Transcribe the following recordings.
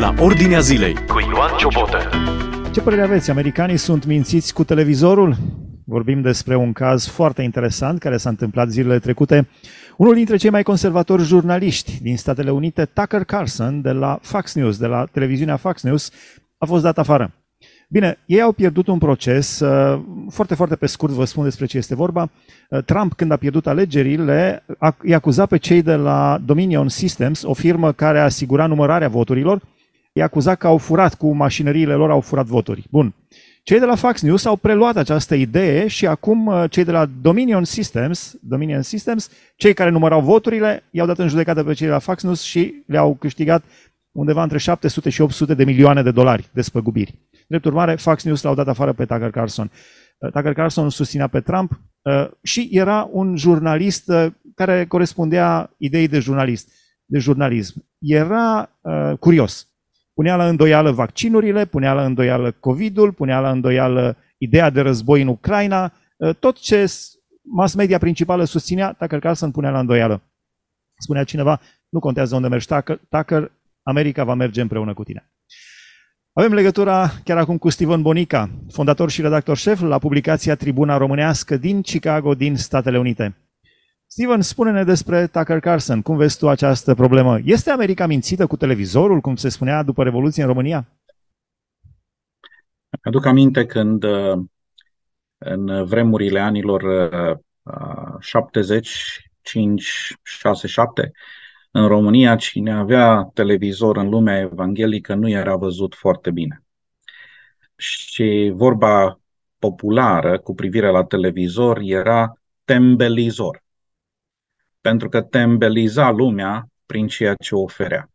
la Ordinea Zilei cu Ioan Ciobotă. Ce părere aveți? Americanii sunt mințiți cu televizorul? Vorbim despre un caz foarte interesant care s-a întâmplat zilele trecute. Unul dintre cei mai conservatori jurnaliști din Statele Unite, Tucker Carlson, de la Fox News, de la televiziunea Fox News, a fost dat afară. Bine, ei au pierdut un proces, uh, foarte, foarte pe scurt vă spun despre ce este vorba. Uh, Trump, când a pierdut alegerile, i-a acuzat pe cei de la Dominion Systems, o firmă care asigura numărarea voturilor, i-a acuzat că au furat cu mașinăriile lor, au furat voturi. Bun. Cei de la Fox News au preluat această idee și acum uh, cei de la Dominion Systems, Dominion Systems, cei care numărau voturile, i-au dat în judecată pe cei de la Fox News și le-au câștigat undeva între 700 și 800 de milioane de dolari de spăgubiri. Drept urmare, Fox News l-au dat afară pe Tucker Carlson. Uh, Tucker Carlson susținea pe Trump uh, și era un jurnalist uh, care corespundea ideii de jurnalist, de jurnalism. Era uh, curios. Punea la îndoială vaccinurile, punea la îndoială COVID-ul, punea la îndoială ideea de război în Ucraina, uh, tot ce mass media principală susținea, Tucker Carlson punea la îndoială. Spunea cineva, nu contează unde mergi Tucker, Tucker America va merge împreună cu tine. Avem legătura chiar acum cu Steven Bonica, fondator și redactor șef la publicația Tribuna Românească din Chicago, din Statele Unite. Steven, spune-ne despre Tucker Carlson. Cum vezi tu această problemă? Este America mințită cu televizorul, cum se spunea după Revoluție în România? Aduc aminte când în vremurile anilor 70, 5, 6, 7, în România, cine avea televizor în lumea evanghelică nu era văzut foarte bine. Și vorba populară cu privire la televizor era tembelizor. Pentru că tembeliza lumea prin ceea ce oferea.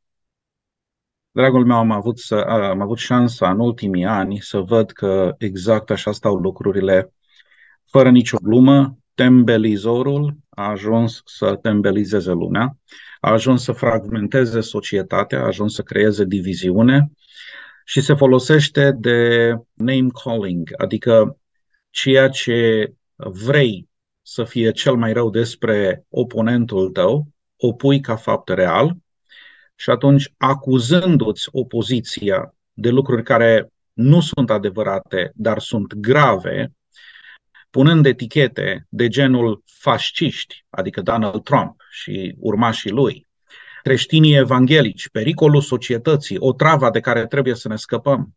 Dragul meu, am avut, să, am avut șansa în ultimii ani să văd că exact așa stau lucrurile, fără nicio glumă, tembelizorul a ajuns să tembelizeze lumea a ajuns să fragmenteze societatea, a ajuns să creeze diviziune și se folosește de name calling, adică ceea ce vrei să fie cel mai rău despre oponentul tău, o pui ca fapt real și atunci acuzându-ți opoziția de lucruri care nu sunt adevărate, dar sunt grave, punând etichete de genul fasciști, adică Donald Trump și urmașii lui, creștinii evanghelici, pericolul societății, o travă de care trebuie să ne scăpăm.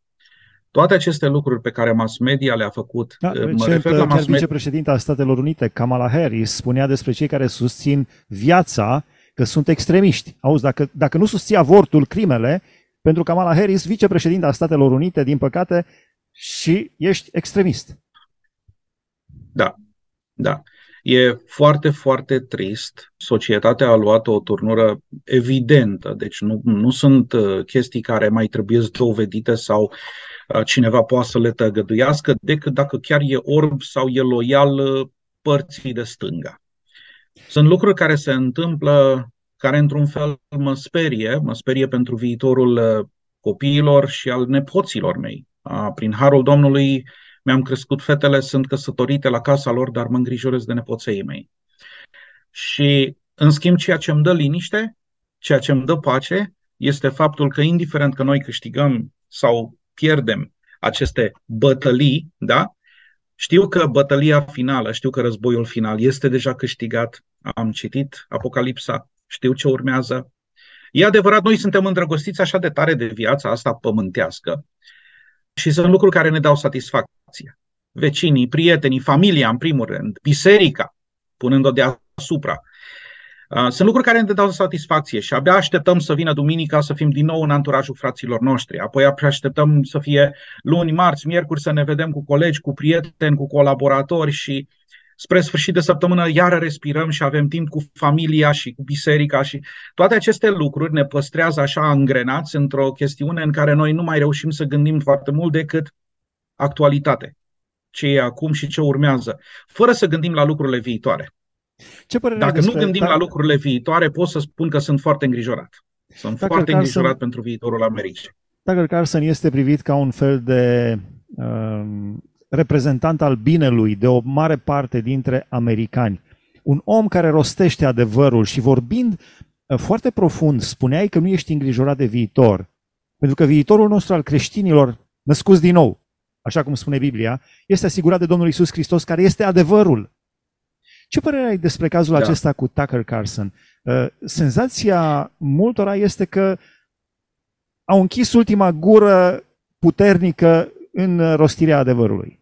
Toate aceste lucruri pe care mass media le-a făcut, da, mă recent, refer la mass media... vicepreședinta Statelor Unite, Kamala Harris, spunea despre cei care susțin viața că sunt extremiști. Auzi, dacă, dacă nu susții avortul, crimele, pentru Kamala Harris, vicepreședinta Statelor Unite, din păcate, și ești extremist. Da, da. E foarte, foarte trist. Societatea a luat o turnură evidentă, deci nu, nu sunt uh, chestii care mai trebuie dovedite sau uh, cineva poate să le tăgăduiască, decât dacă chiar e orb sau e loial uh, părții de stânga. Sunt lucruri care se întâmplă, care într-un fel mă sperie, mă sperie pentru viitorul copiilor și al nepoților mei. Prin harul Domnului, mi-am crescut fetele, sunt căsătorite la casa lor, dar mă îngrijorez de nepoței mei. Și, în schimb, ceea ce îmi dă liniște, ceea ce îmi dă pace, este faptul că, indiferent că noi câștigăm sau pierdem aceste bătălii, da? Știu că bătălia finală, știu că războiul final este deja câștigat, am citit Apocalipsa, știu ce urmează. E adevărat, noi suntem îndrăgostiți așa de tare de viața asta pământească și sunt lucruri care ne dau satisfacție relație. Vecinii, prietenii, familia, în primul rând, biserica, punând-o deasupra. Uh, sunt lucruri care ne dau satisfacție și abia așteptăm să vină duminica să fim din nou în anturajul fraților noștri. Apoi așteptăm să fie luni, marți, miercuri să ne vedem cu colegi, cu prieteni, cu colaboratori și spre sfârșit de săptămână iară respirăm și avem timp cu familia și cu biserica și toate aceste lucruri ne păstrează așa îngrenați într-o chestiune în care noi nu mai reușim să gândim foarte mult decât actualitate, ce e acum și ce urmează, fără să gândim la lucrurile viitoare. Ce Dacă nu gândim la lucrurile viitoare, pot să spun că sunt foarte îngrijorat. Sunt Tucker foarte Carlson, îngrijorat pentru viitorul Americii. Tucker Carlson este privit ca un fel de uh, reprezentant al binelui de o mare parte dintre americani. Un om care rostește adevărul și vorbind uh, foarte profund, spuneai că nu ești îngrijorat de viitor. Pentru că viitorul nostru al creștinilor născuți din nou, așa cum spune Biblia, este asigurat de Domnul Isus Hristos, care este adevărul. Ce părere ai despre cazul da. acesta cu Tucker Carlson? Uh, senzația multora este că au închis ultima gură puternică în rostirea adevărului.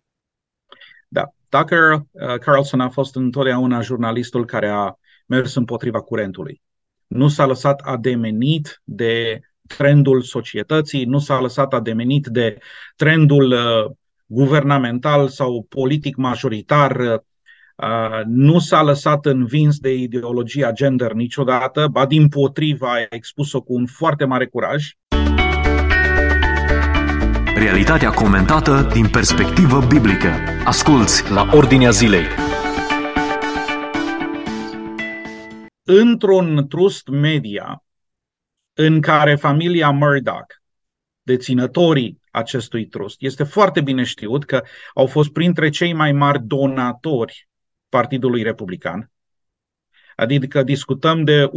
Da, Tucker uh, Carlson a fost întotdeauna jurnalistul care a mers împotriva curentului. Nu s-a lăsat ademenit de trendul societății, nu s-a lăsat ademenit de trendul uh, guvernamental sau politic majoritar, uh, nu s-a lăsat învins de ideologia gender niciodată, ba din potriva a expus-o cu un foarte mare curaj. Realitatea comentată din perspectivă biblică. Asculți la Ordinea Zilei. Într-un trust media în care familia Murdoch, deținătorii acestui trust, este foarte bine știut că au fost printre cei mai mari donatori Partidului Republican. Adică discutăm de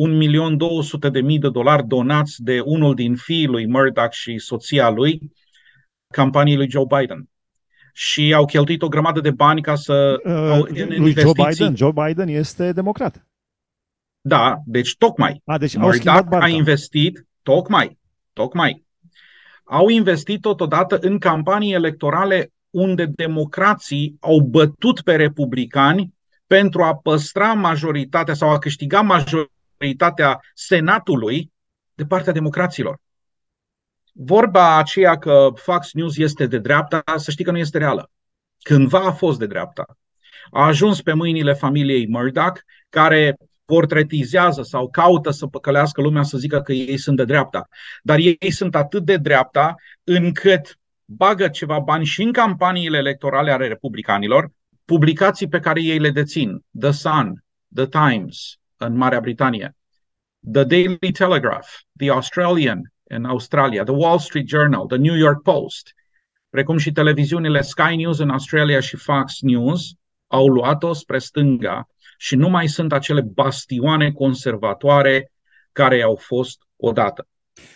1.200.000 de dolari donați de unul din fiii lui Murdoch și soția lui, campaniei lui Joe Biden. Și au cheltuit o grămadă de bani ca să... Uh, au, lui Joe Biden? Joe Biden este democrat. Da, deci tocmai. A, deci au schimbat a investit, tocmai, tocmai. Au investit totodată în campanii electorale unde democrații au bătut pe republicani pentru a păstra majoritatea sau a câștiga majoritatea Senatului de partea democraților. Vorba aceea că Fox News este de dreapta, să știi că nu este reală. Cândva a fost de dreapta. A ajuns pe mâinile familiei Murdoch, care portretizează sau caută să păcălească lumea să zică că ei sunt de dreapta. Dar ei sunt atât de dreapta încât bagă ceva bani și în campaniile electorale ale republicanilor, publicații pe care ei le dețin, The Sun, The Times în Marea Britanie, The Daily Telegraph, The Australian în Australia, The Wall Street Journal, The New York Post, precum și televiziunile Sky News în Australia și Fox News, au luat-o spre stânga și nu mai sunt acele bastioane conservatoare care au fost odată.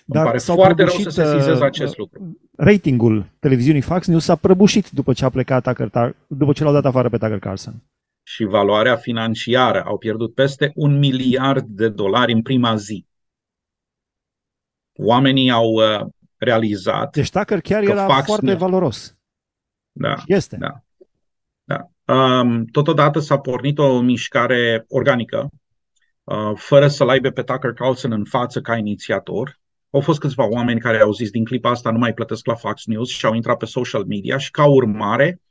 Dar Îmi pare foarte rău să se sesizez uh, acest lucru. Ratingul televiziunii Fox News s-a prăbușit după ce a plecat Tucker, după ce l-au dat afară pe Tucker Carlson. Și valoarea financiară au pierdut peste un miliard de dolari în prima zi. Oamenii au uh, realizat. Deci Tucker chiar era Fox foarte News... valoros. Da. Este. Da. Da. Um, totodată s-a pornit o mișcare organică, uh, fără să-l aibă pe Tucker Carlson în față ca inițiator. Au fost câțiva oameni care au zis din clipa asta nu mai plătesc la Fox News și au intrat pe social media și ca urmare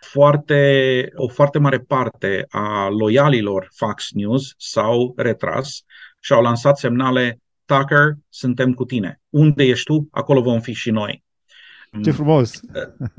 foarte, o foarte mare parte a loialilor Fox News s-au retras și au lansat semnale Tucker, suntem cu tine. Unde ești tu, acolo vom fi și noi. Ce frumos!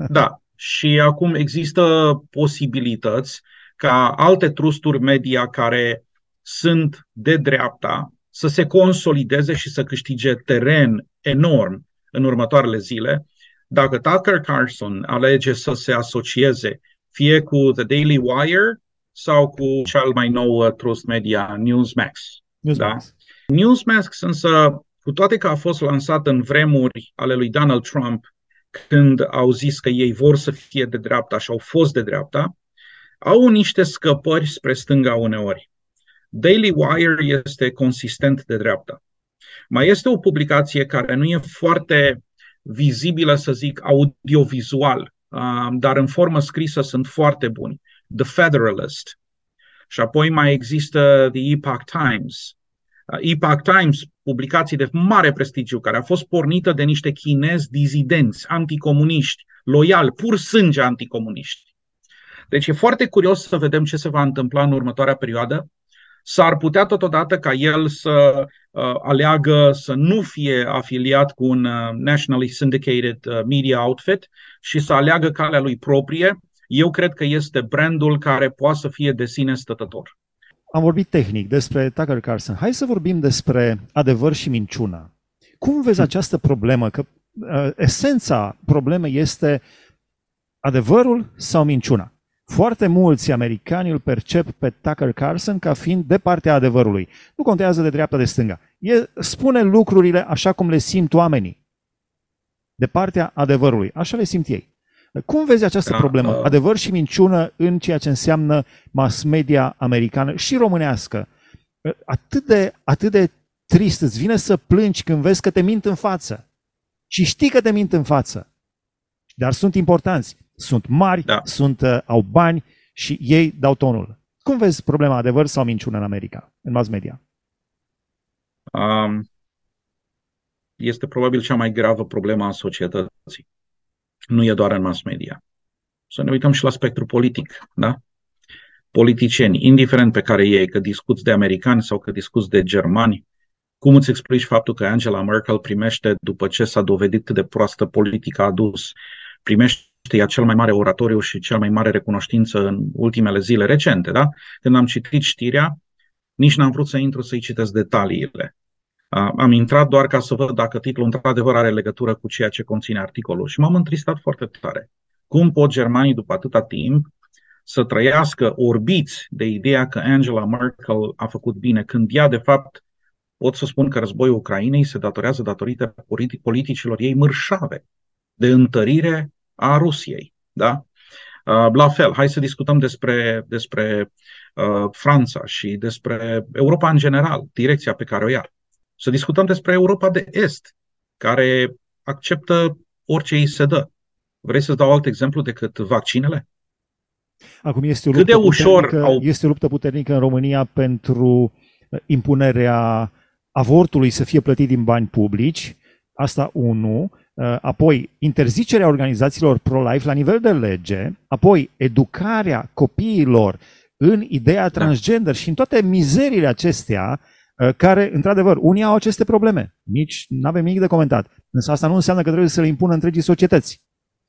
Da, și acum există posibilități ca alte trusturi media care sunt de dreapta să se consolideze și să câștige teren enorm în următoarele zile. Dacă Tucker Carlson alege să se asocieze fie cu The Daily Wire sau cu cel mai nou uh, trust media Newsmax. Newsmax. Da? Newsmax însă, cu toate că a fost lansat în vremuri ale lui Donald Trump când au zis că ei vor să fie de dreapta și au fost de dreapta, au niște scăpări spre stânga uneori. Daily Wire este consistent de dreapta. Mai este o publicație care nu e foarte vizibilă, să zic, audiovizual, dar în formă scrisă sunt foarte buni. The Federalist. Și apoi mai există The Epoch Times. Epoch Times, publicații de mare prestigiu, care a fost pornită de niște chinezi dizidenți, anticomuniști, loiali, pur sânge anticomuniști. Deci e foarte curios să vedem ce se va întâmpla în următoarea perioadă. S-ar putea totodată ca el să uh, aleagă să nu fie afiliat cu un uh, nationally syndicated uh, media outfit și să aleagă calea lui proprie. Eu cred că este brandul care poate să fie de sine stătător. Am vorbit tehnic despre Tucker Carlson. Hai să vorbim despre adevăr și minciună. Cum vezi această problemă? Că uh, esența problemei este adevărul sau minciuna. Foarte mulți americani îl percep pe Tucker Carlson ca fiind de partea adevărului. Nu contează de dreapta de stânga. El spune lucrurile așa cum le simt oamenii. de partea adevărului. Așa le simt ei. Cum vezi această Da, problemă? uh, Adevăr și minciună în ceea ce înseamnă mass media americană și românească. Atât de, atât de trist îți vine să plângi când vezi că te mint în față. Și știi că te mint în față. Dar sunt importanți, sunt mari, Da. sunt, uh, au bani și ei dau tonul. Cum vezi problema adevăr sau minciună în America, în mass media? Um, este probabil cea mai gravă problemă a societății. Nu e doar în mass media. Să ne uităm și la spectru politic, da? Politicieni, indiferent pe care ei, că discuți de americani sau că discuți de germani, cum îți explici faptul că Angela Merkel primește, după ce s-a dovedit cât de proastă politică a adus, primește ea cel mai mare oratoriu și cel mai mare recunoștință în ultimele zile recente, da? Când am citit știrea, nici n-am vrut să intru să-i citesc detaliile. Uh, Am intrat doar ca să văd dacă titlul într-adevăr are legătură cu ceea ce conține articolul și m-am întristat foarte tare. Cum pot germanii după atâta timp să trăiască orbiți de ideea că Angela Merkel a făcut bine, când ea, de fapt, pot să spun că războiul Ucrainei se datorează datorită politi- politicilor ei mărșave de întărire a Rusiei. Da? Uh, La fel, hai să discutăm despre, despre uh, Franța și despre Europa în general, direcția pe care o ia. Să discutăm despre Europa de Est, care acceptă orice îi se dă. Vrei să-ți dau alt exemplu decât vaccinele? Acum este o Cât luptă, de ușor puternică, au- este o luptă puternică în România pentru uh, impunerea avortului să fie plătit din bani publici, asta unu, uh, apoi interzicerea organizațiilor pro-life la nivel de lege, apoi educarea copiilor în ideea transgender și în toate mizerile acestea, uh, care, într-adevăr, unii au aceste probleme. Nici nu avem nimic de comentat. Însă asta nu înseamnă că trebuie să le impună întregii societăți.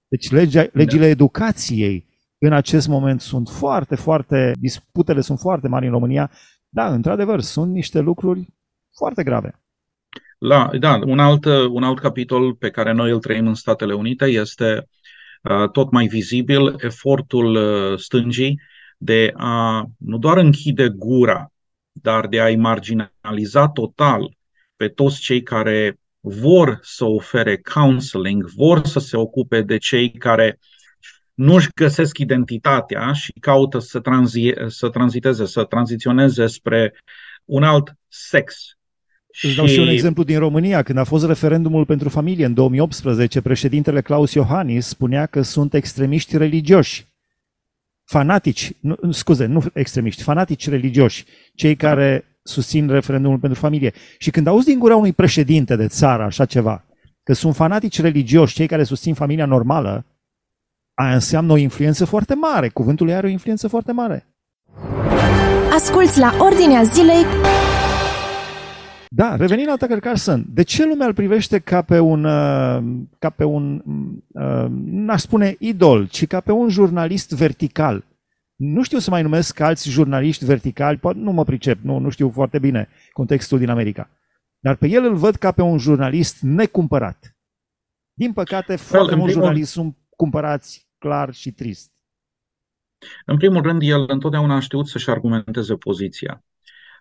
Deci legea, legile educației în acest moment sunt foarte, foarte, disputele sunt foarte mari în România. Da, într-adevăr, sunt niște lucruri foarte grave. La, da, un alt, un alt capitol pe care noi îl trăim în Statele Unite este uh, tot mai vizibil efortul uh, stângii de a nu doar închide gura, dar de a-i marginaliza total pe toți cei care vor să ofere counseling, vor să se ocupe de cei care nu-și găsesc identitatea și caută să, tranzi, să tranziteze, să tranziționeze spre un alt sex. Îți dau și un exemplu din România. Când a fost referendumul pentru familie în 2018, președintele Claus Iohannis spunea că sunt extremiști religioși. Fanatici, nu, scuze, nu extremiști, fanatici religioși, cei care susțin referendumul pentru familie. Și când auzi din gura unui președinte de țară așa ceva, că sunt fanatici religioși, cei care susțin familia normală, aia înseamnă o influență foarte mare. Cuvântul ei are o influență foarte mare. Asculți la Ordinea Zilei Da, revenind la Tucker Carlson, de ce lumea îl privește ca pe un, uh, ca pe un, uh, n-aș spune idol, ci ca pe un jurnalist vertical? Nu știu să mai numesc alți jurnaliști verticali, poate nu mă pricep, nu, nu știu foarte bine contextul din America. Dar pe el îl văd ca pe un jurnalist necumpărat. Din păcate, foarte în mulți primul- jurnaliști sunt cumpărați clar și trist. În primul rând, el întotdeauna a știut să-și argumenteze poziția.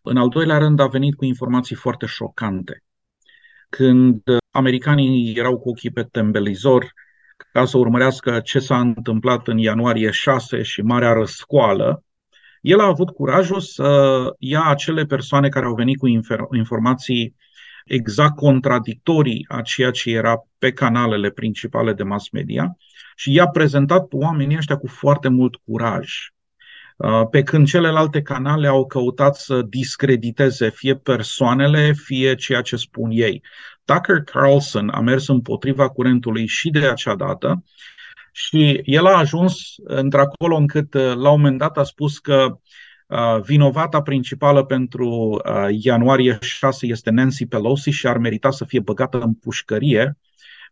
În al doilea rând, a venit cu informații foarte șocante. Când uh, americanii erau cu ochii pe tembelizor ca să urmărească ce s-a întâmplat în ianuarie 6 și Marea Răscoală, el a avut curajul să ia acele persoane care au venit cu infer- informații exact contradictorii a ceea ce era pe canalele principale de mass media și i-a prezentat oamenii ăștia cu foarte mult curaj. Uh, Pe când celelalte canale au căutat să discrediteze fie persoanele, fie ceea ce spun ei. Tucker Carlson a mers împotriva curentului și de acea dată și el a ajuns într-acolo încât uh, la un moment dat a spus că uh, vinovata principală pentru uh, ianuarie 6 este Nancy Pelosi și ar merita să fie băgată în pușcărie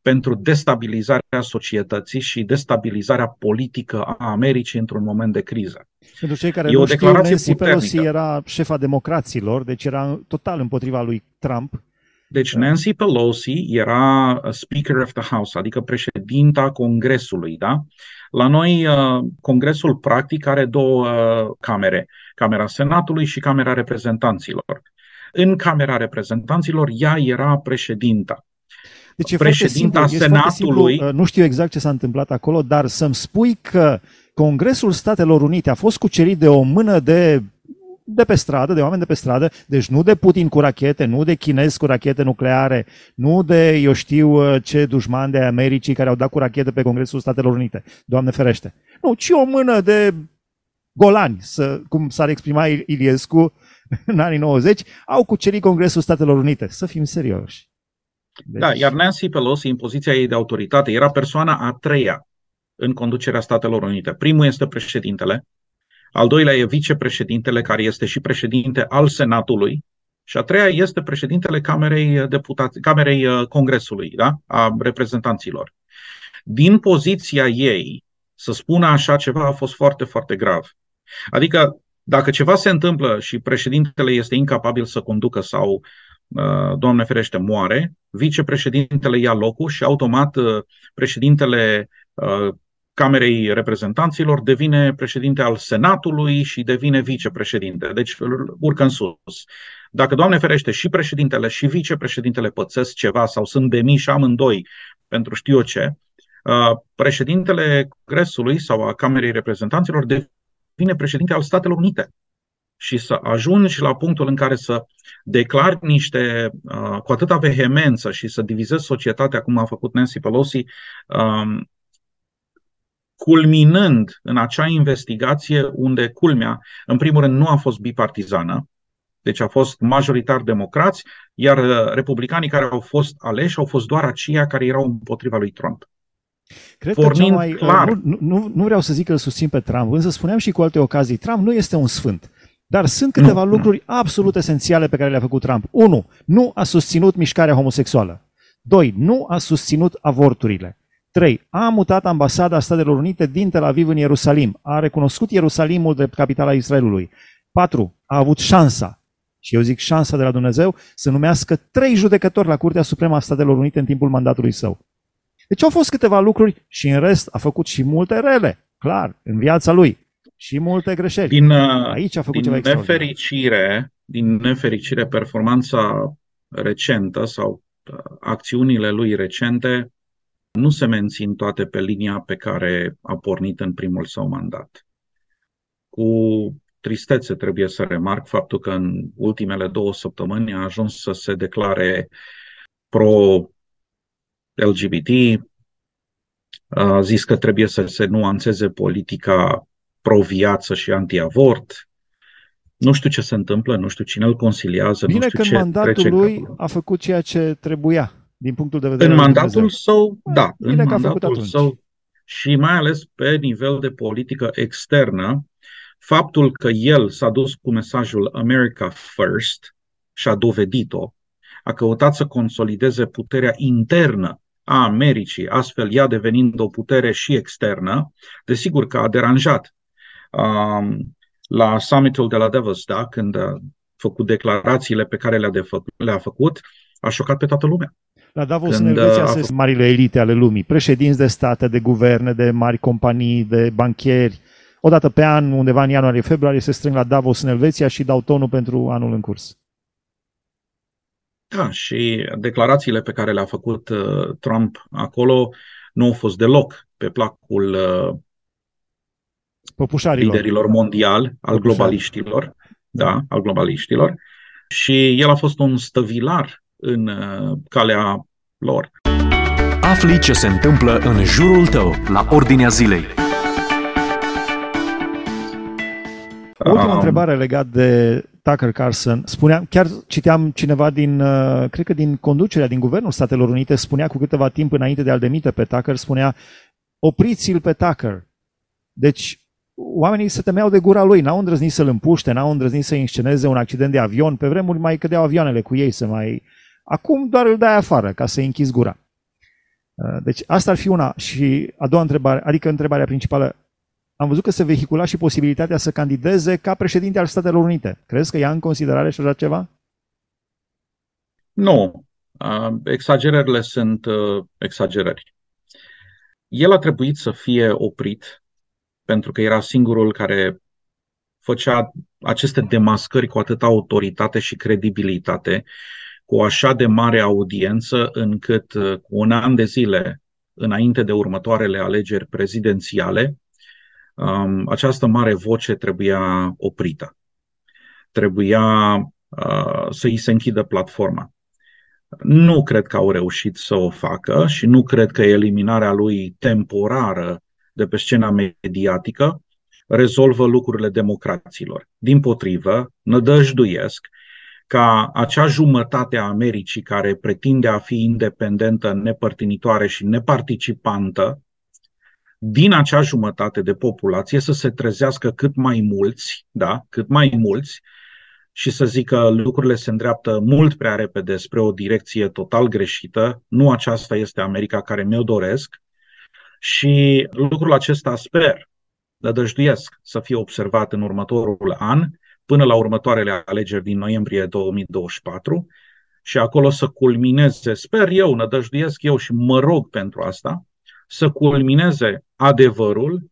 pentru destabilizarea societății și destabilizarea politică a Americii într-un moment de criză. Pentru cei care E o nu știu, declarație Nancy Pelosi puternică. era șefa democraților, deci era total împotriva lui Trump. Deci Nancy Pelosi era uh, Speaker of the House, adică președinta Congresului, da? La noi, uh, Congresul practic are două uh, camere, Camera Senatului și Camera Reprezentanților. În Camera Reprezentanților, ea era președinta. Deci e președinta foarte simplu, Senatului. Simplu, nu știu exact ce s-a întâmplat acolo, dar să-mi spui că Congresul Statelor Unite a fost cucerit de o mână de de pe stradă, de oameni de pe stradă, deci nu de Putin cu rachete, nu de chinezi cu rachete nucleare, nu de, eu știu uh, ce dușmani de Americii care au dat cu rachete pe Congresul Statelor Unite, Doamne ferește. Nu, ci o mână de golani, să, cum s-ar exprima Iliescu în anii 90, au cucerit Congresul Statelor Unite. Să fim serioși. Deci... Da, iar Nancy Pelosi, în poziția ei de autoritate, era persoana a treia în conducerea Statelor Unite. Primul este președintele, al doilea e vicepreședintele, care este și președinte al Senatului, și a treia este președintele Camerei, Deputați, Camerei uh, Congresului, da? a reprezentanților. Din poziția ei, să spună așa ceva a fost foarte, foarte grav. Adică, dacă ceva se întâmplă și președintele este incapabil să conducă sau, uh, Doamne ferește, moare, vicepreședintele ia locul și automat uh, președintele Camerei Reprezentanților, devine președinte al Senatului și devine vicepreședinte. Deci urcă în sus. Dacă, Doamne ferește, și președintele și vicepreședintele pățesc ceva sau sunt demiși amândoi pentru știu eu ce, uh, președintele Congresului sau a Camerei Reprezentanților devine președinte al Statelor Unite. Și să ajungi la punctul în care să declari niște, uh, cu atâta vehemență și să divizezi societatea, cum a făcut Nancy Pelosi, um, culminând în acea investigație unde, culmea, în primul rând, nu a fost bipartizană, deci a fost majoritar democrați, iar uh, republicanii care au fost aleși au fost doar aceia care erau împotriva lui Trump. Cred Pornind că cea mai, clar... nu, nu, nu vreau să zic că îl susțin pe Trump, însă spuneam și cu alte ocazii, Trump nu este un sfânt. Dar sunt câteva nu, lucruri nu. absolut esențiale pe care le-a făcut Trump. 1. Nu a susținut mișcarea homosexuală. 2. Nu a susținut avorturile. 3. A mutat ambasada Statelor Unite din Tel Aviv în Ierusalim. A recunoscut Ierusalimul de capitala Israelului. 4. A avut șansa, și eu zic șansa de la Dumnezeu, să numească trei judecători la Curtea Supremă a Statelor Unite în timpul mandatului său. Deci au fost câteva lucruri și în rest a făcut și multe rele, clar, în viața lui. Și multe greșeli. Din, uh, Aici a făcut din ceva nefericire, din nefericire, performanța recentă sau uh, acțiunile lui recente nu se mențin toate pe linia pe care a pornit în primul său mandat. Cu tristețe trebuie să remarc faptul că în ultimele două săptămâni a ajuns să se declare pro-LGBT, a zis că trebuie să se nuanțeze politica pro-viață și anti-avort. Nu știu ce se întâmplă, nu știu cine îl consiliază, Bine nu știu că ce în mandatul lui a făcut ceea ce trebuia din punctul de vedere În mandatul său, da, Bine în mandatul său și mai ales pe nivel de politică externă, faptul că el s-a dus cu mesajul America First și a dovedit-o, a căutat să consolideze puterea internă a Americii, astfel ea devenind o putere și externă, desigur că a deranjat. Um, la summitul de la Davos, da, când a făcut declarațiile pe care le-a, de fă- le-a făcut, a șocat pe toată lumea. La Davos, Când, în Elveția, uh, sunt marile elite ale lumii, președinți de state, de guverne, de mari companii, de banchieri. Odată pe an, undeva în ianuarie-februarie, se strâng la Davos, în Elveția și dau tonul pentru anul în curs. Da, și declarațiile pe care le-a făcut uh, Trump acolo nu au fost deloc pe placul uh, liderilor mondiali, al globaliștilor, da, al globaliștilor. Și el a fost un stăvilar în uh, calea lor. Afli ce se întâmplă în jurul tău, la Ordinea Zilei. O ultimă um, întrebare legat de Tucker Carlson. Spunea, chiar citeam cineva din, uh, cred că din conducerea din Guvernul Statelor Unite, spunea cu câteva timp înainte de a-l demite pe Tucker, spunea, opriți-l pe Tucker. Deci, oamenii se temeau de gura lui, n-au îndrăznit să-l împuște, n-au îndrăznit să insceneze un accident de avion. Pe vremuri mai cădeau avioanele cu ei să mai Acum doar îl dai afară ca să-i închizi gura. Uh, deci asta ar fi una. Și a doua întrebare, adică întrebarea principală, am văzut că se vehicula și posibilitatea să candideze ca președinte al Statelor Unite. Crezi că ia în considerare și așa ceva? Nu. Uh, exagerările sunt uh, exagerări. El a trebuit să fie oprit pentru că era singurul care făcea aceste demascări cu atâta autoritate și credibilitate cu o așa de mare audiență încât uh, cu un an de zile înainte de următoarele alegeri prezidențiale, um, această mare voce trebuia oprită. Trebuia uh, să îi se închidă platforma. Nu cred că au reușit să o facă și nu cred că eliminarea lui temporară de pe scena mediatică rezolvă lucrurile democraților. Din potrivă, nădăjduiesc ca acea jumătate a Americii care pretinde a fi independentă, nepărtinitoare și neparticipantă, din acea jumătate de populație să se trezească cât mai mulți, da, cât mai mulți, și să zică lucrurile se îndreaptă mult prea repede spre o direcție total greșită. Nu aceasta este America care mi-o doresc. Și lucrul acesta sper, nădăjduiesc să fie observat în următorul an, până la următoarele alegeri din noiembrie 2024 și acolo să culmineze, sper eu, nădăjduiesc eu și mă rog pentru asta, să culmineze adevărul,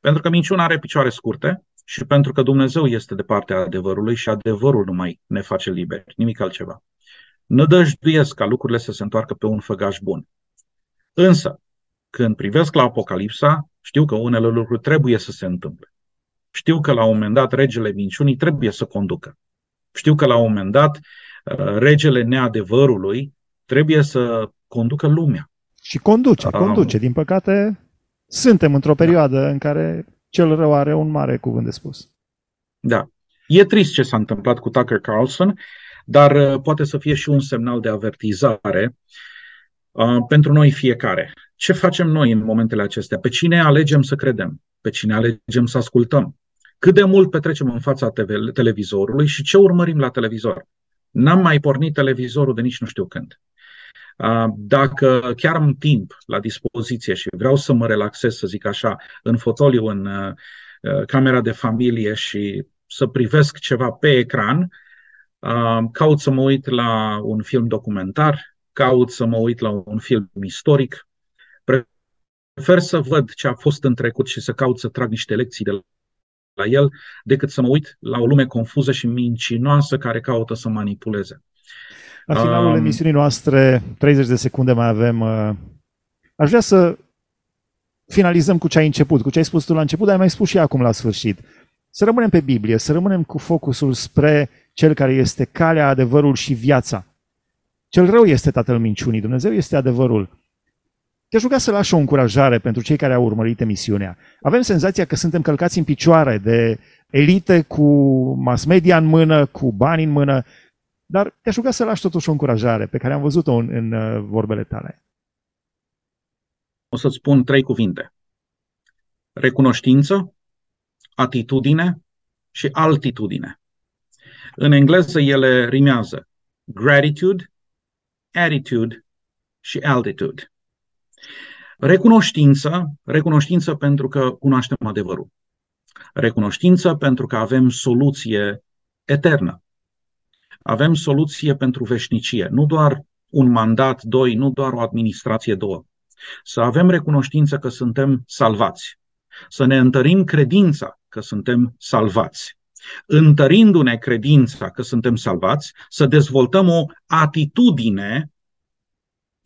pentru că minciuna are picioare scurte și pentru că Dumnezeu este de partea adevărului și adevărul nu mai ne face liberi, nimic altceva. Nădăjduiesc ca lucrurile să se întoarcă pe un făgaș bun. Însă, când privesc la Apocalipsa, știu că unele lucruri trebuie să se întâmple. Știu că la un moment dat regele minciunii trebuie să conducă. Știu că la un moment dat uh, regele neadevărului trebuie să conducă lumea. Și conduce, conduce. Din păcate, suntem într-o da. perioadă da. în care cel rău are un mare cuvânt de spus. Da. E trist ce s-a întâmplat cu Tucker Carlson, dar uh, poate să fie și un semnal de avertizare uh, pentru noi fiecare. Ce facem noi în momentele acestea? Pe cine alegem să credem? Pe cine alegem să ascultăm? cât de mult petrecem în fața TV, televizorului și ce urmărim la televizor. N-am mai pornit televizorul de nici nu știu când. Dacă chiar am timp la dispoziție și vreau să mă relaxez, să zic așa, în fotoliu, în camera de familie și să privesc ceva pe ecran, caut să mă uit la un film documentar, caut să mă uit la un film istoric, prefer să văd ce a fost în trecut și să caut să trag niște lecții de la el decât să mă uit la o lume confuză și mincinoasă care caută să manipuleze. La finalul um, emisiunii noastre, 30 de secunde mai avem. Uh, aș vrea să finalizăm cu ce ai început, cu ce ai spus tu la început, dar ai mai spus și acum la sfârșit. Să rămânem pe Biblie, să rămânem cu focusul spre cel care este calea, adevărul și viața. Cel rău este tatăl minciunii, Dumnezeu este adevărul. Te-aș ruga să lași o încurajare pentru cei care au urmărit emisiunea. Avem senzația că suntem călcați în picioare de elite cu mass media în mână, cu bani în mână, dar te-aș ruga să lași totuși o încurajare pe care am văzut-o în, în uh, vorbele tale. O să-ți spun trei cuvinte. Recunoștință, atitudine și altitudine. În engleză ele rimează gratitude, attitude și altitude. Recunoștință, recunoștință pentru că cunoaștem adevărul. Recunoștință pentru că avem soluție eternă. Avem soluție pentru veșnicie, nu doar un mandat, doi, nu doar o administrație, două. Să avem recunoștință că suntem salvați. Să ne întărim credința că suntem salvați. Întărindu-ne credința că suntem salvați, să dezvoltăm o atitudine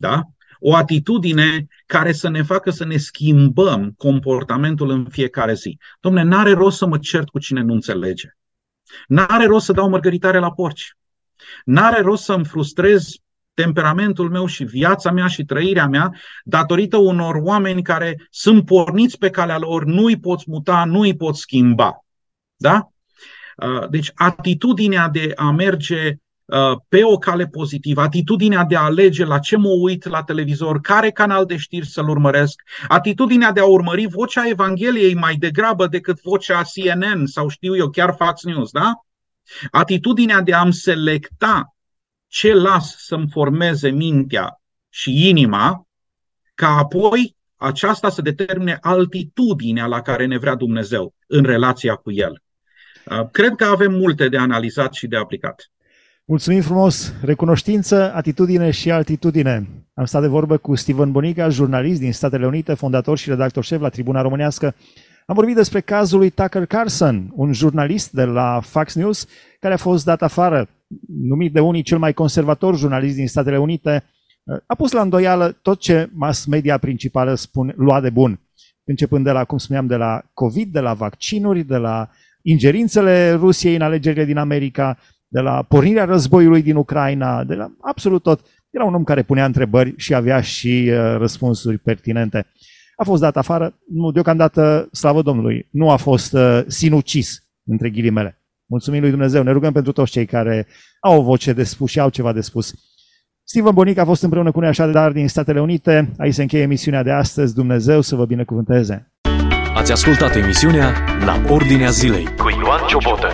da? O atitudine care să ne facă să ne schimbăm comportamentul în fiecare zi. Domne, n-are rost să mă cert cu cine nu înțelege. N-are rost să dau mărgăritare la porci. N-are rost să-mi frustrez temperamentul meu și viața mea și trăirea mea datorită unor oameni care sunt porniți pe calea lor, nu îi poți muta, nu îi poți schimba. Da? Uh, deci atitudinea de a merge Uh, pe o cale pozitivă, atitudinea de a alege la ce mă uit la televizor, care canal de știri să-l urmăresc, atitudinea de a urmări vocea Evangheliei mai degrabă decât vocea CNN sau știu eu chiar Fox News, da? Atitudinea de a-mi selecta ce las să-mi formeze mintea și inima, ca apoi aceasta să determine altitudinea la care ne vrea Dumnezeu în relația cu El. Uh, cred că avem multe de analizat și de aplicat. Mulțumim frumos! Recunoștință, atitudine și altitudine. Am stat de vorbă cu Steven Bonica, jurnalist din Statele Unite, fondator și redactor șef la Tribuna Românească. Am vorbit despre cazul lui Tucker Carlson, un jurnalist de la Fox News care a fost dat afară numit de unii cel mai conservator jurnalist din Statele Unite, a pus la îndoială tot ce mass media principală spun, lua de bun. Începând de la, cum spuneam, de la COVID, de la vaccinuri, de la ingerințele Rusiei în alegerile din America, de la pornirea războiului din Ucraina, de la absolut tot. Era un om care punea întrebări și avea și uh, răspunsuri pertinente. A fost dat afară, nu, deocamdată, slavă Domnului, nu a fost uh, sinucis, între ghilimele. Mulțumim lui Dumnezeu, ne rugăm pentru toți cei care au o voce de spus și au ceva de spus. Steven Bonic a fost împreună cu noi așa de dar din Statele Unite. Aici se încheie emisiunea de astăzi. Dumnezeu să vă binecuvânteze! Ați ascultat emisiunea La Ordinea Zilei cu Ioan Ciobotă.